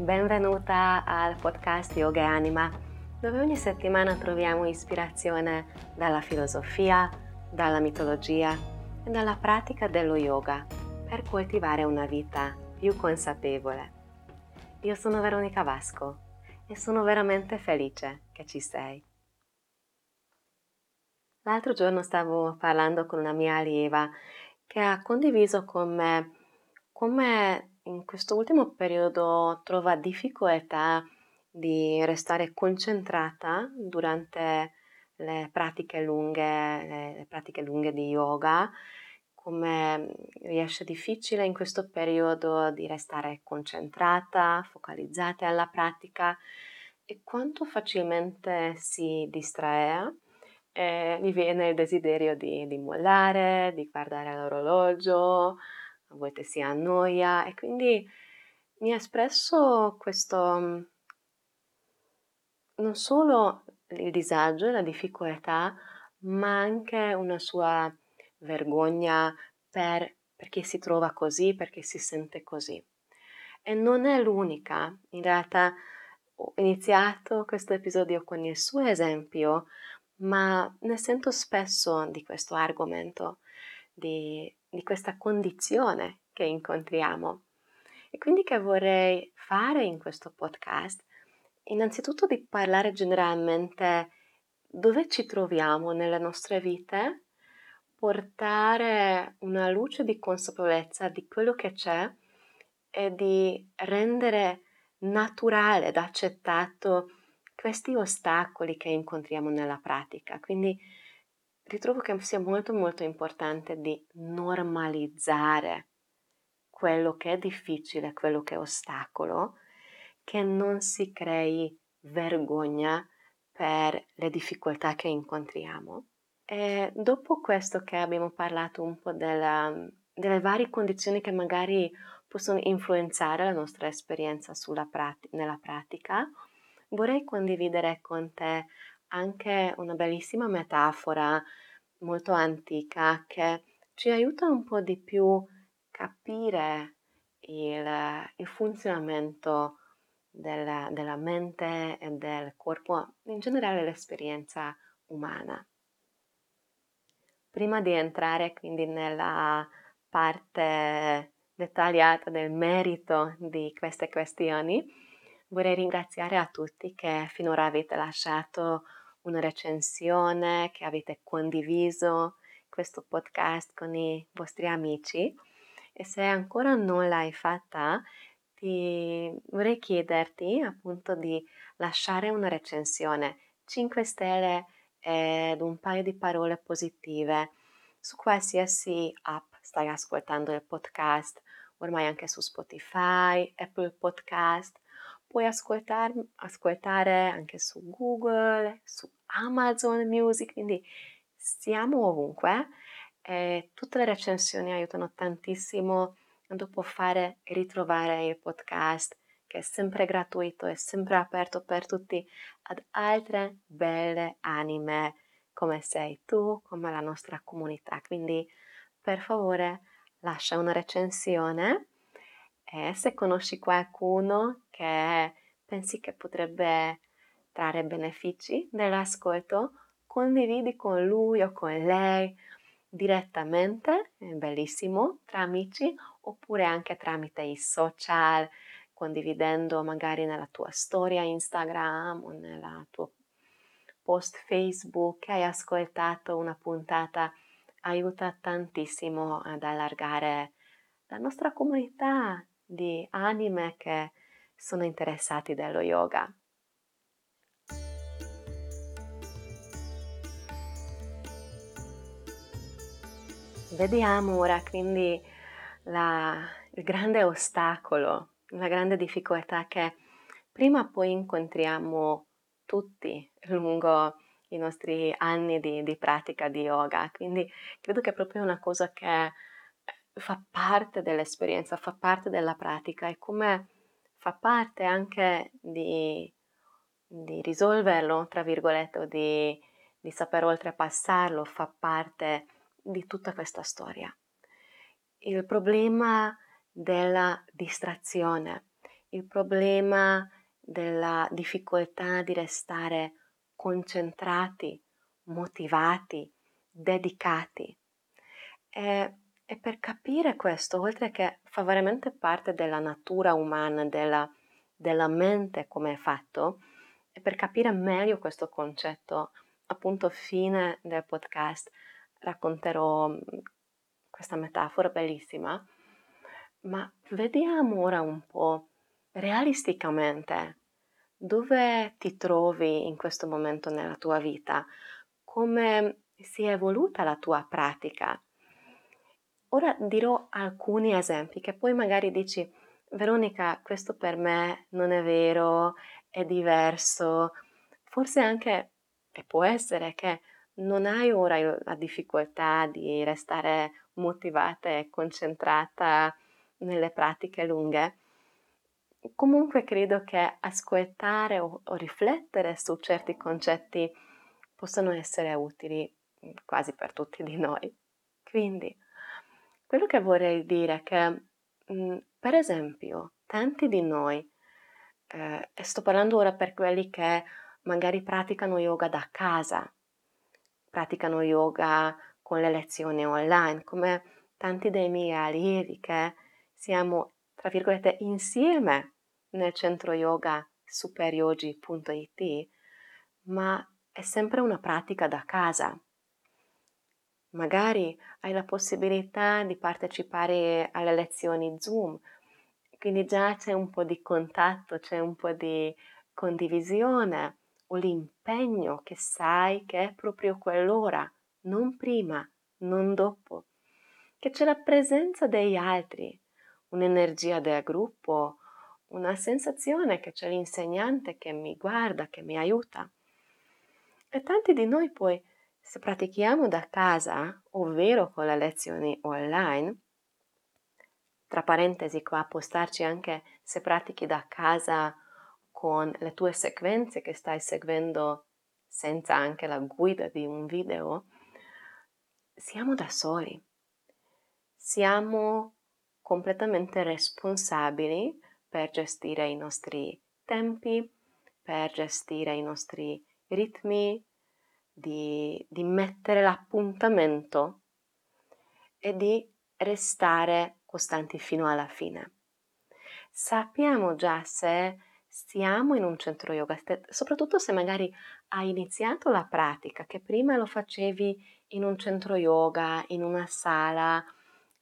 benvenuta al podcast Yoga e Anima, dove ogni settimana troviamo ispirazione dalla filosofia, dalla mitologia e dalla pratica dello yoga per coltivare una vita più consapevole. Io sono Veronica Vasco e sono veramente felice che ci sei. L'altro giorno stavo parlando con una mia allieva che ha condiviso con me come in questo ultimo periodo trova difficoltà di restare concentrata durante le pratiche lunghe, le pratiche lunghe di yoga, come riesce difficile in questo periodo di restare concentrata, focalizzata alla pratica e quanto facilmente si distrae e mi viene il desiderio di, di mollare, di guardare l'orologio, a volte si annoia e quindi mi ha espresso questo mm, non solo il disagio e la difficoltà, ma anche una sua vergogna per, perché si trova così, perché si sente così. E non è l'unica, in realtà ho iniziato questo episodio con il suo esempio, ma ne sento spesso di questo argomento, di di questa condizione che incontriamo. E quindi che vorrei fare in questo podcast? Innanzitutto di parlare generalmente dove ci troviamo nelle nostre vite, portare una luce di consapevolezza di quello che c'è e di rendere naturale ed accettato questi ostacoli che incontriamo nella pratica. Quindi ritrovo che sia molto molto importante di normalizzare quello che è difficile, quello che è ostacolo, che non si crei vergogna per le difficoltà che incontriamo. E dopo questo che abbiamo parlato un po' della, delle varie condizioni che magari possono influenzare la nostra esperienza prati- nella pratica, vorrei condividere con te anche una bellissima metafora molto antica che ci aiuta un po' di più capire il, il funzionamento della, della mente e del corpo, in generale l'esperienza umana. Prima di entrare quindi nella parte dettagliata del merito di queste questioni, vorrei ringraziare a tutti che finora avete lasciato una recensione, che avete condiviso questo podcast con i vostri amici e se ancora non l'hai fatta, ti vorrei chiederti appunto di lasciare una recensione 5 stelle ed un paio di parole positive su qualsiasi app stai ascoltando il podcast, ormai anche su Spotify, Apple Podcast puoi ascoltare anche su Google, su Amazon Music, quindi siamo ovunque. E tutte le recensioni aiutano tantissimo dopo fare ritrovare il podcast che è sempre gratuito e sempre aperto per tutti ad altre belle anime come sei tu, come la nostra comunità. Quindi per favore lascia una recensione e se conosci qualcuno che pensi che potrebbe trarre benefici dall'ascolto, condividi con lui o con lei direttamente, è bellissimo, tra amici oppure anche tramite i social, condividendo magari nella tua storia Instagram o nella tua post Facebook che hai ascoltato una puntata, aiuta tantissimo ad allargare la nostra comunità di anime che sono interessati dello yoga. Vediamo ora quindi la, il grande ostacolo, la grande difficoltà che prima o poi incontriamo tutti lungo i nostri anni di, di pratica di yoga. Quindi credo che è proprio una cosa che fa parte dell'esperienza, fa parte della pratica e come fa parte anche di, di risolverlo, tra virgolette, o di, di saper oltrepassarlo, fa parte di tutta questa storia. Il problema della distrazione, il problema della difficoltà di restare concentrati, motivati, dedicati. E, e, per capire questo, oltre che fa veramente parte della natura umana, della, della mente come è fatto, e per capire meglio questo concetto, appunto fine del podcast racconterò mm, questa metafora bellissima, ma vediamo ora un po' realisticamente dove ti trovi in questo momento nella tua vita, come si è evoluta la tua pratica. Ora dirò alcuni esempi che poi magari dici, Veronica, questo per me non è vero, è diverso, forse anche, e può essere che non hai ora la difficoltà di restare motivata e concentrata nelle pratiche lunghe, comunque credo che ascoltare o, o riflettere su certi concetti possano essere utili mm, quasi per tutti di noi. Quindi, quello che vorrei dire è che, mh, mm, per esempio, tanti di noi, eh, e sto parlando ora per quelli che magari praticano yoga da casa, praticano yoga con le lezioni online, come tanti dei miei allievi che siamo, tra virgolette, insieme nel centro yoga superyogi.it, ma è sempre una pratica da casa. Magari hai la possibilità di partecipare alle lezioni Zoom, quindi già c'è un po' di contatto, c'è un po' di condivisione o l'impegno che sai che è proprio quell'ora, non prima, non dopo, che c'è la presenza degli altri, un'energia del gruppo, una sensazione che c'è l'insegnante che mi guarda, che mi aiuta. E tanti di noi poi, se pratichiamo da casa, ovvero con le lezioni online, tra parentesi qua può starci anche se pratichi da casa con le tue sequenze che stai seguendo senza anche la guida di un video, siamo da soli. Siamo completamente responsabili per gestire i nostri tempi, per gestire i nostri ritmi, di, di mettere l'appuntamento e di restare costanti fino alla fine. Sappiamo già se stiamo in un centro yoga, soprattutto se magari hai iniziato la pratica, che prima lo facevi in un centro yoga, in una sala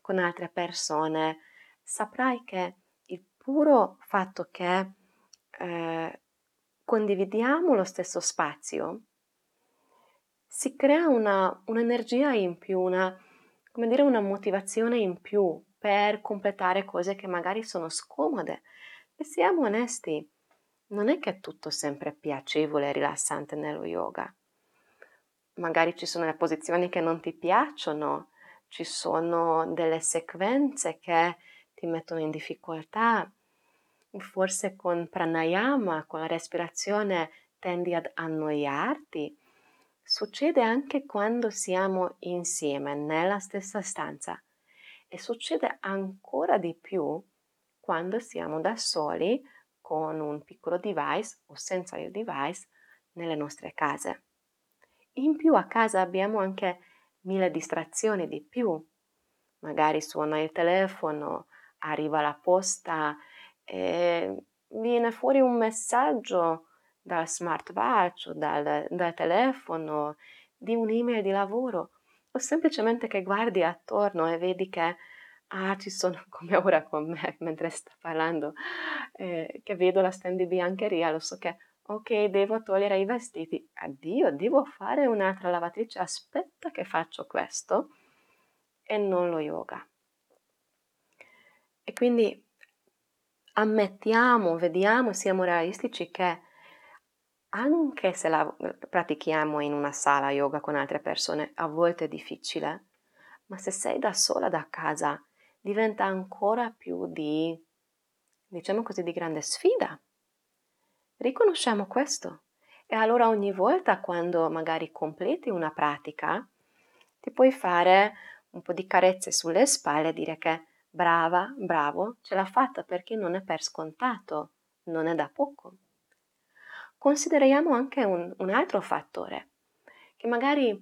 con altre persone, saprai che il puro fatto che eh, condividiamo lo stesso spazio, si crea una, un'energia in più, una, come dire, una motivazione in più per completare cose che magari sono scomode. E siamo onesti, non è che è tutto sempre piacevole e rilassante nello yoga. Magari ci sono le posizioni che non ti piacciono, ci sono delle sequenze che ti mettono in difficoltà, forse con pranayama, con la respirazione tendi ad annoiarti. Succede anche quando siamo insieme nella stessa stanza e succede ancora di più quando siamo da soli con un piccolo device o senza il device nelle nostre case. In più a casa abbiamo anche mille distrazioni di più. Magari suona il telefono, arriva la posta, e viene fuori un messaggio dal smartwatch o dal, dal telefono, di un'email di lavoro o semplicemente che guardi attorno e vedi che ah, ci sono come ora con me mentre sta parlando, eh, che vedo la stand di biancheria, lo so che ok, devo togliere i vestiti, addio, devo fare un'altra lavatrice, aspetta che faccio questo. E non lo yoga. E quindi ammettiamo, vediamo, siamo realistici che anche se la pratichiamo in una sala yoga con altre persone, a volte è difficile, ma se sei da sola da casa diventa ancora più di, diciamo così, di grande sfida. Riconosciamo questo e allora ogni volta quando magari completi una pratica, ti puoi fare un po' di carezze sulle spalle e dire che brava, bravo, ce l'ha fatta perché non è per scontato, non è da poco. Consideriamo anche un, un altro fattore, che magari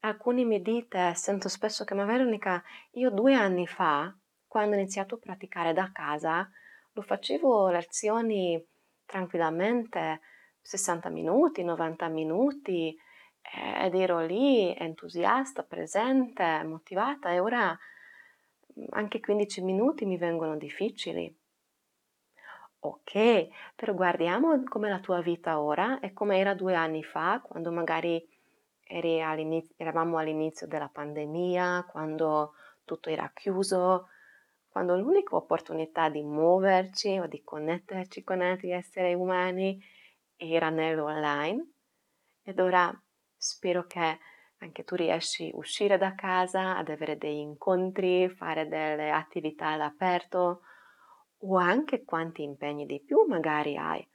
alcuni mi dite, sento spesso che ma Veronica, io due anni fa, quando ho iniziato a praticare da casa, lo facevo lezioni tranquillamente, 60 minuti, 90 minuti, eh, ed ero lì entusiasta, presente, motivata e ora mm, anche 15 minuti mi vengono difficili. Ok, però guardiamo come la tua vita ora e come era due anni fa, quando magari all'inizio, eravamo all'inizio della pandemia, quando tutto era chiuso, quando l'unica opportunità di muoverci o di connetterci con altri esseri umani era nell'online. Ed ora spero che anche tu riesci a uscire da casa, ad avere degli incontri, fare delle attività all'aperto o anche quanti impegni di più magari hai,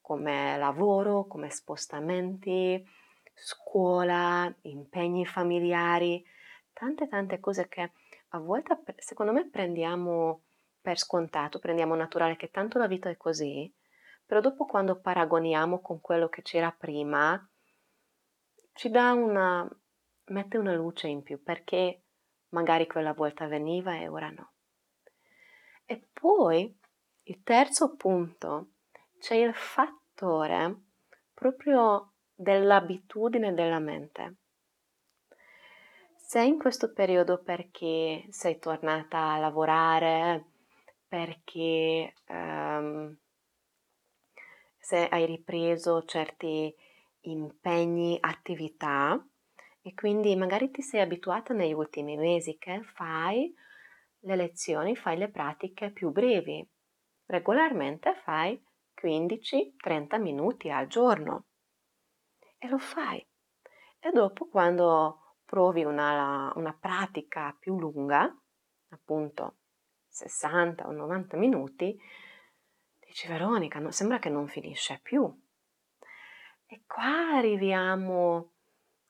come lavoro, come spostamenti, scuola, impegni familiari, tante tante cose che a volte secondo me prendiamo per scontato, prendiamo naturale che tanto la vita è così, però dopo quando paragoniamo con quello che c'era prima, ci dà una, mette una luce in più perché magari quella volta veniva e ora no. E poi il terzo punto c'è il fattore proprio dell'abitudine della mente. Sei in questo periodo perché sei tornata a lavorare, perché um, se hai ripreso certi impegni, attività e quindi magari ti sei abituata negli ultimi mesi che fai le lezioni, fai le pratiche più brevi. Regolarmente fai 15-30 minuti al giorno e lo fai. E dopo quando provi una, una pratica più lunga, appunto 60 o 90 minuti, dici Veronica, no, sembra che non finisce più. E qua arriviamo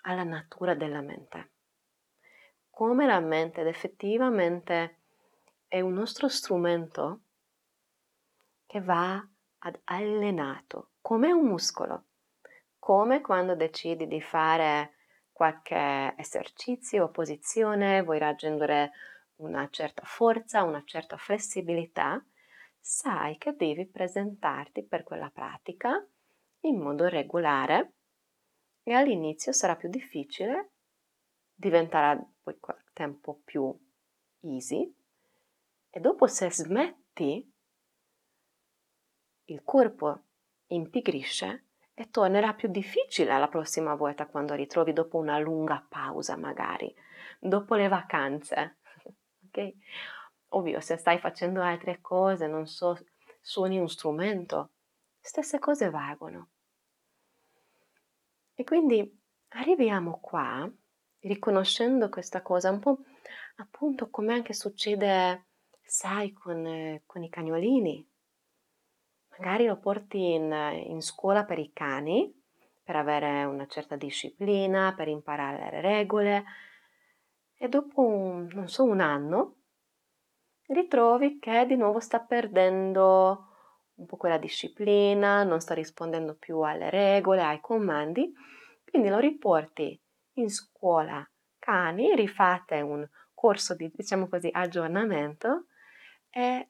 alla natura della mente. Come la mente ed effettivamente è un nostro strumento che va ad allenato, come un muscolo come quando decidi di fare qualche esercizio o posizione, vuoi raggiungere una certa forza, una certa flessibilità, sai che devi presentarti per quella pratica in modo regolare e all'inizio sarà più difficile, diventerà poi col tempo più easy e dopo se smetti il corpo impigrisce e tornerà più difficile la prossima volta quando ritrovi dopo una lunga pausa magari, dopo le vacanze. ok? Ovvio, se stai facendo altre cose, non so, suoni un strumento, stesse cose valgono. E quindi arriviamo qua riconoscendo questa cosa un po' appunto come anche succede, sai, con, con i cagnolini, Magari lo porti in, in scuola per i cani, per avere una certa disciplina, per imparare le regole. E dopo un, non so, un anno ritrovi che di nuovo sta perdendo un po' quella disciplina, non sta rispondendo più alle regole, ai comandi, quindi lo riporti in scuola cani, rifate un corso di, diciamo così, aggiornamento e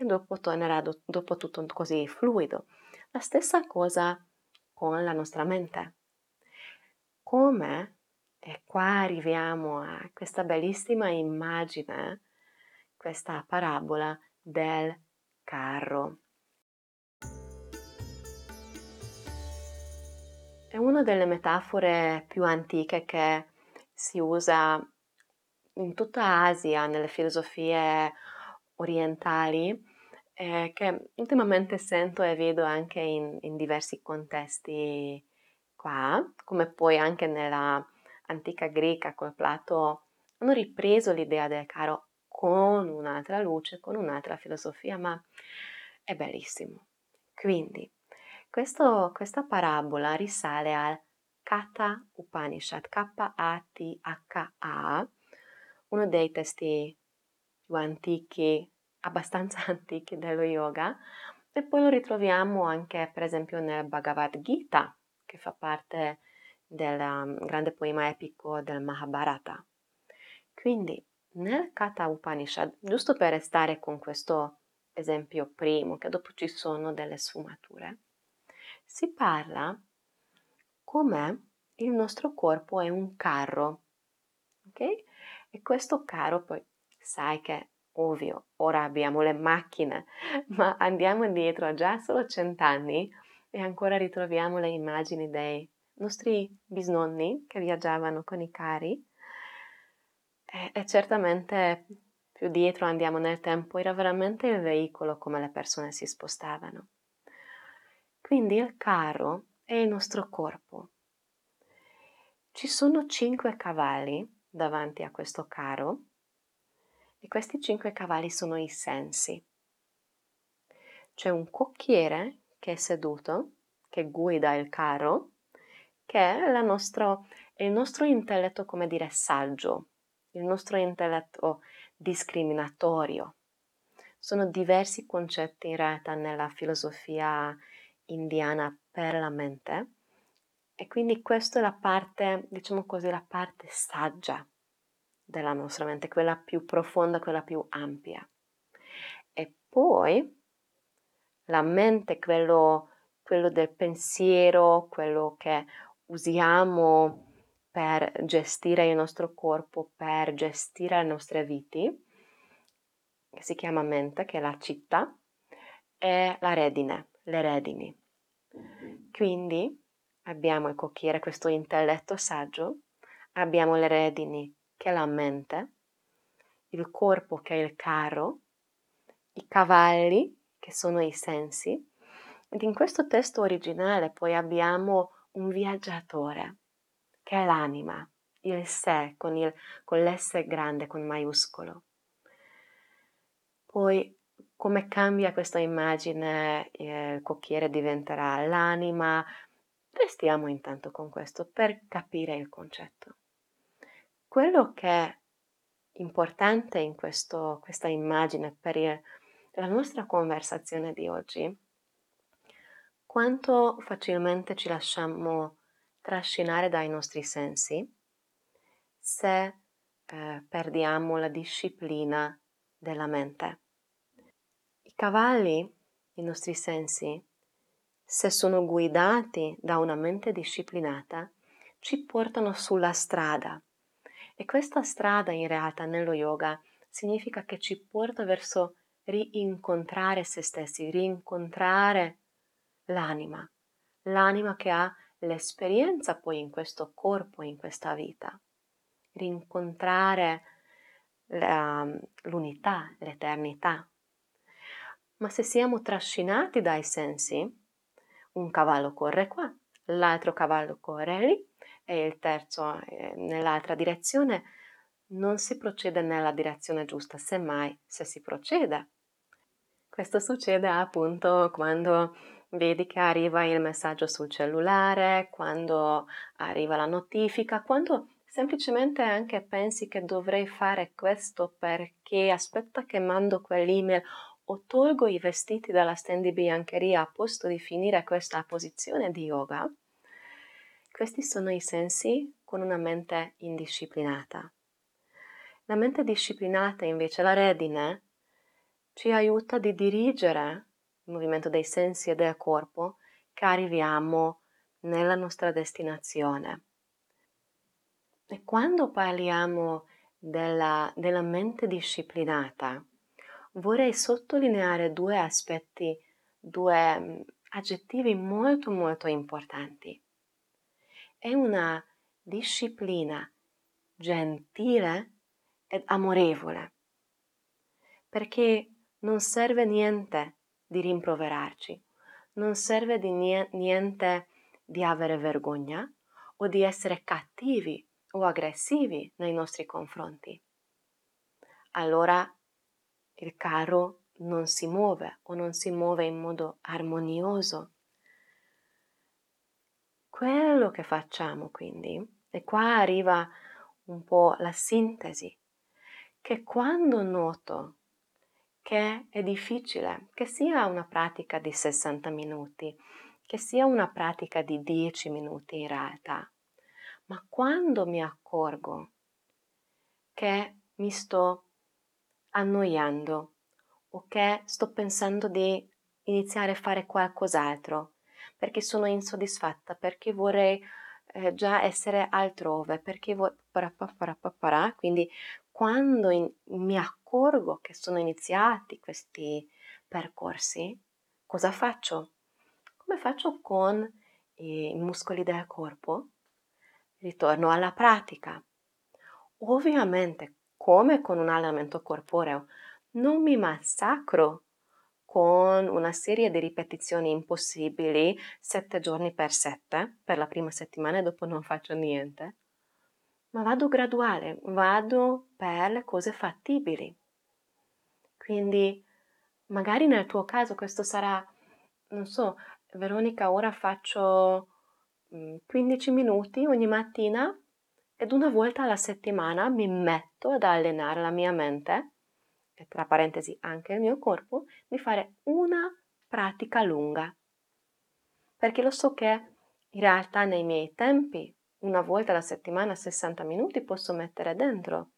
e dopo tornerà do- dopo tutto così fluido. La stessa cosa con la nostra mente. Come, e qua arriviamo a questa bellissima immagine, questa parabola del carro. È una delle metafore più antiche che si usa in tutta Asia, nelle filosofie orientali, eh, che ultimamente sento e vedo anche in, in diversi contesti qua, come poi anche nella antica greca col Plato hanno ripreso l'idea del caro con un'altra luce, con un'altra filosofia, ma è bellissimo. Quindi, questo, questa parabola risale al Kata Upanishad, K-A-T-H-A, uno dei testi più antichi, abbastanza antichi dello yoga, e poi lo ritroviamo anche per esempio nel Bhagavad Gita, che fa parte del um, grande poema epico del Mahabharata. Quindi nel Katha Upanishad, giusto per restare con questo esempio primo, che dopo ci sono delle sfumature, si parla come il nostro corpo è un carro, ok? E questo carro poi sai che ovvio, ora abbiamo le macchine, ma andiamo indietro già solo cent'anni e ancora ritroviamo le immagini dei nostri bisnonni che viaggiavano con i carri e, e certamente più dietro andiamo nel tempo era veramente il veicolo come le persone si spostavano. Quindi il carro è il nostro corpo. Ci sono cinque cavalli davanti a questo carro e questi cinque cavalli sono i sensi. C'è un cocchiere che è seduto, che guida il carro, che è, nostro, è il nostro intelletto, come dire, saggio, il nostro intelletto discriminatorio. Sono diversi concetti in realtà nella filosofia indiana per la mente e quindi questa è la parte, diciamo così, la parte saggia della nostra mente, quella più profonda, quella più ampia. E poi la mente, quello, quello del pensiero, quello che usiamo per gestire il nostro corpo, per gestire le nostre vite, che si chiama mente, che è la città, e la redine, le redini. Quindi abbiamo il cocchiere, questo intelletto saggio, abbiamo le redini, che è la mente, il corpo, che è il carro, i cavalli, che sono i sensi, ed in questo testo originale poi abbiamo un viaggiatore, che è l'anima, il sé con, il, con l'S grande, con maiuscolo. Poi come cambia questa immagine, eh, il cocchiere diventerà l'anima. Restiamo intanto con questo per capire il concetto. Quello che è importante in questo, questa immagine per la nostra conversazione di oggi, quanto facilmente ci lasciamo trascinare dai nostri sensi se eh, perdiamo la disciplina della mente. I cavalli, i nostri sensi, se sono guidati da una mente disciplinata, ci portano sulla strada. E questa strada in realtà nello yoga significa che ci porta verso rincontrare se stessi, rincontrare l'anima, l'anima che ha l'esperienza poi in questo corpo, in questa vita, rincontrare la, l'unità, l'eternità. Ma se siamo trascinati dai sensi, un cavallo corre qua, l'altro cavallo corre lì e il terzo eh, nell'altra direzione, non si procede nella direzione giusta, semmai se si procede. Questo succede appunto quando vedi che arriva il messaggio sul cellulare, quando arriva la notifica, quando semplicemente anche pensi che dovrei fare questo perché aspetta che mando quell'email o tolgo i vestiti dalla stand di biancheria a posto di finire questa posizione di yoga, questi sono i sensi con una mente indisciplinata. La mente disciplinata invece, la redine, ci aiuta di dirigere il movimento dei sensi e del corpo che arriviamo nella nostra destinazione. E quando parliamo della, della mente disciplinata, vorrei sottolineare due aspetti, due aggettivi molto molto importanti. È una disciplina gentile ed amorevole, perché non serve niente di rimproverarci, non serve di niente di avere vergogna o di essere cattivi o aggressivi nei nostri confronti. Allora il carro non si muove o non si muove in modo armonioso. Quello che facciamo quindi, e qua arriva un po' la sintesi, che quando noto che è difficile, che sia una pratica di 60 minuti, che sia una pratica di 10 minuti in realtà, ma quando mi accorgo che mi sto annoiando o che sto pensando di iniziare a fare qualcos'altro, perché sono insoddisfatta, perché vorrei eh, già essere altrove, perché vorrei... Quindi quando in, mi accorgo che sono iniziati questi percorsi, cosa faccio? Come faccio con i muscoli del corpo? Ritorno alla pratica. Ovviamente, come con un allenamento corporeo, non mi massacro con una serie di ripetizioni impossibili, sette giorni per sette, per la prima settimana e dopo non faccio niente ma vado graduale, vado per le cose fattibili. Quindi magari nel tuo caso questo sarà, non so, Veronica, ora faccio 15 mm, minuti ogni mattina ed una volta alla settimana mi metto ad allenare la mia mente, e tra parentesi anche il mio corpo, di fare una pratica lunga. Perché lo so che in realtà nei miei tempi una volta alla settimana 60 minuti posso mettere dentro.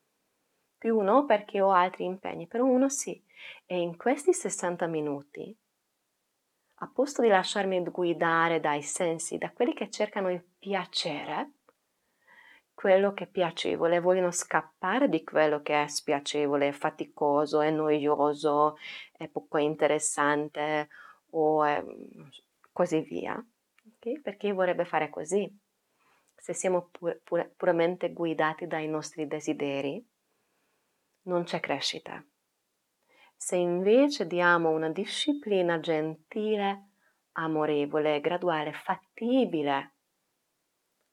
Più uno perché ho altri impegni, però uno sì. E in questi 60 minuti, a posto di lasciarmi guidare dai sensi, da quelli che cercano il piacere, quello che è piacevole, vogliono scappare di quello che è spiacevole, faticoso, è noioso, è poco interessante o è così via. Okay? Perché vorrebbe fare così? se siamo pur, pur, puramente guidati dai nostri desideri, non c'è crescita. Se invece diamo una disciplina gentile, amorevole, graduale, fattibile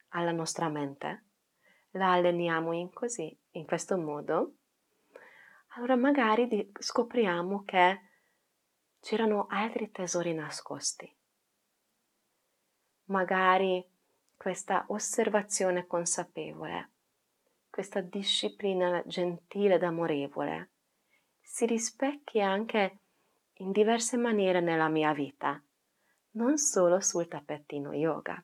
alla nostra mente, la alleniamo in così, in questo modo, allora magari scopriamo che c'erano altri tesori nascosti. Magari questa osservazione consapevole, questa disciplina gentile ed amorevole, si rispecchia anche in diverse maniere nella mia vita, non solo sul tappetino yoga.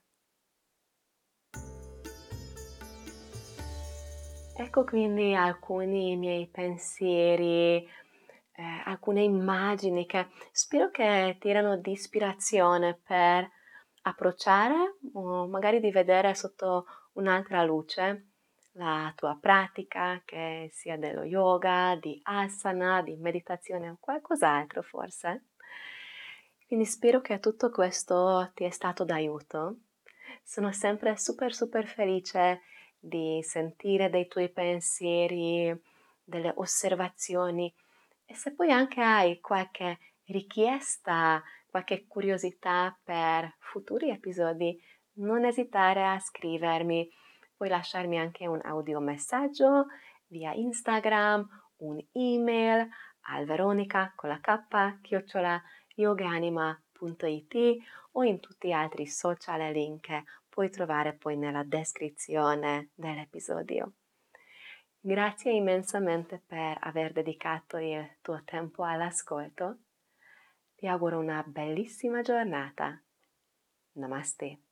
Ecco quindi alcuni miei pensieri, eh, alcune immagini che spero che tirano di ispirazione per approcciare o magari di vedere sotto un'altra luce la tua pratica, che sia dello yoga, di asana, di meditazione o qualcos'altro forse. Quindi spero che tutto questo ti è stato d'aiuto. Sono sempre super super felice di sentire dei tuoi pensieri, delle osservazioni e se poi anche hai qualche richiesta qualche curiosità per futuri episodi, non esitare a scrivermi. Puoi lasciarmi anche un audio messaggio via Instagram, un'email al veronica con la k chiocciola yoganima.it o in tutti gli altri social link puoi trovare poi nella descrizione dell'episodio. Grazie immensamente per aver dedicato il tuo tempo all'ascolto ti auguro una bellissima giornata. Namaste.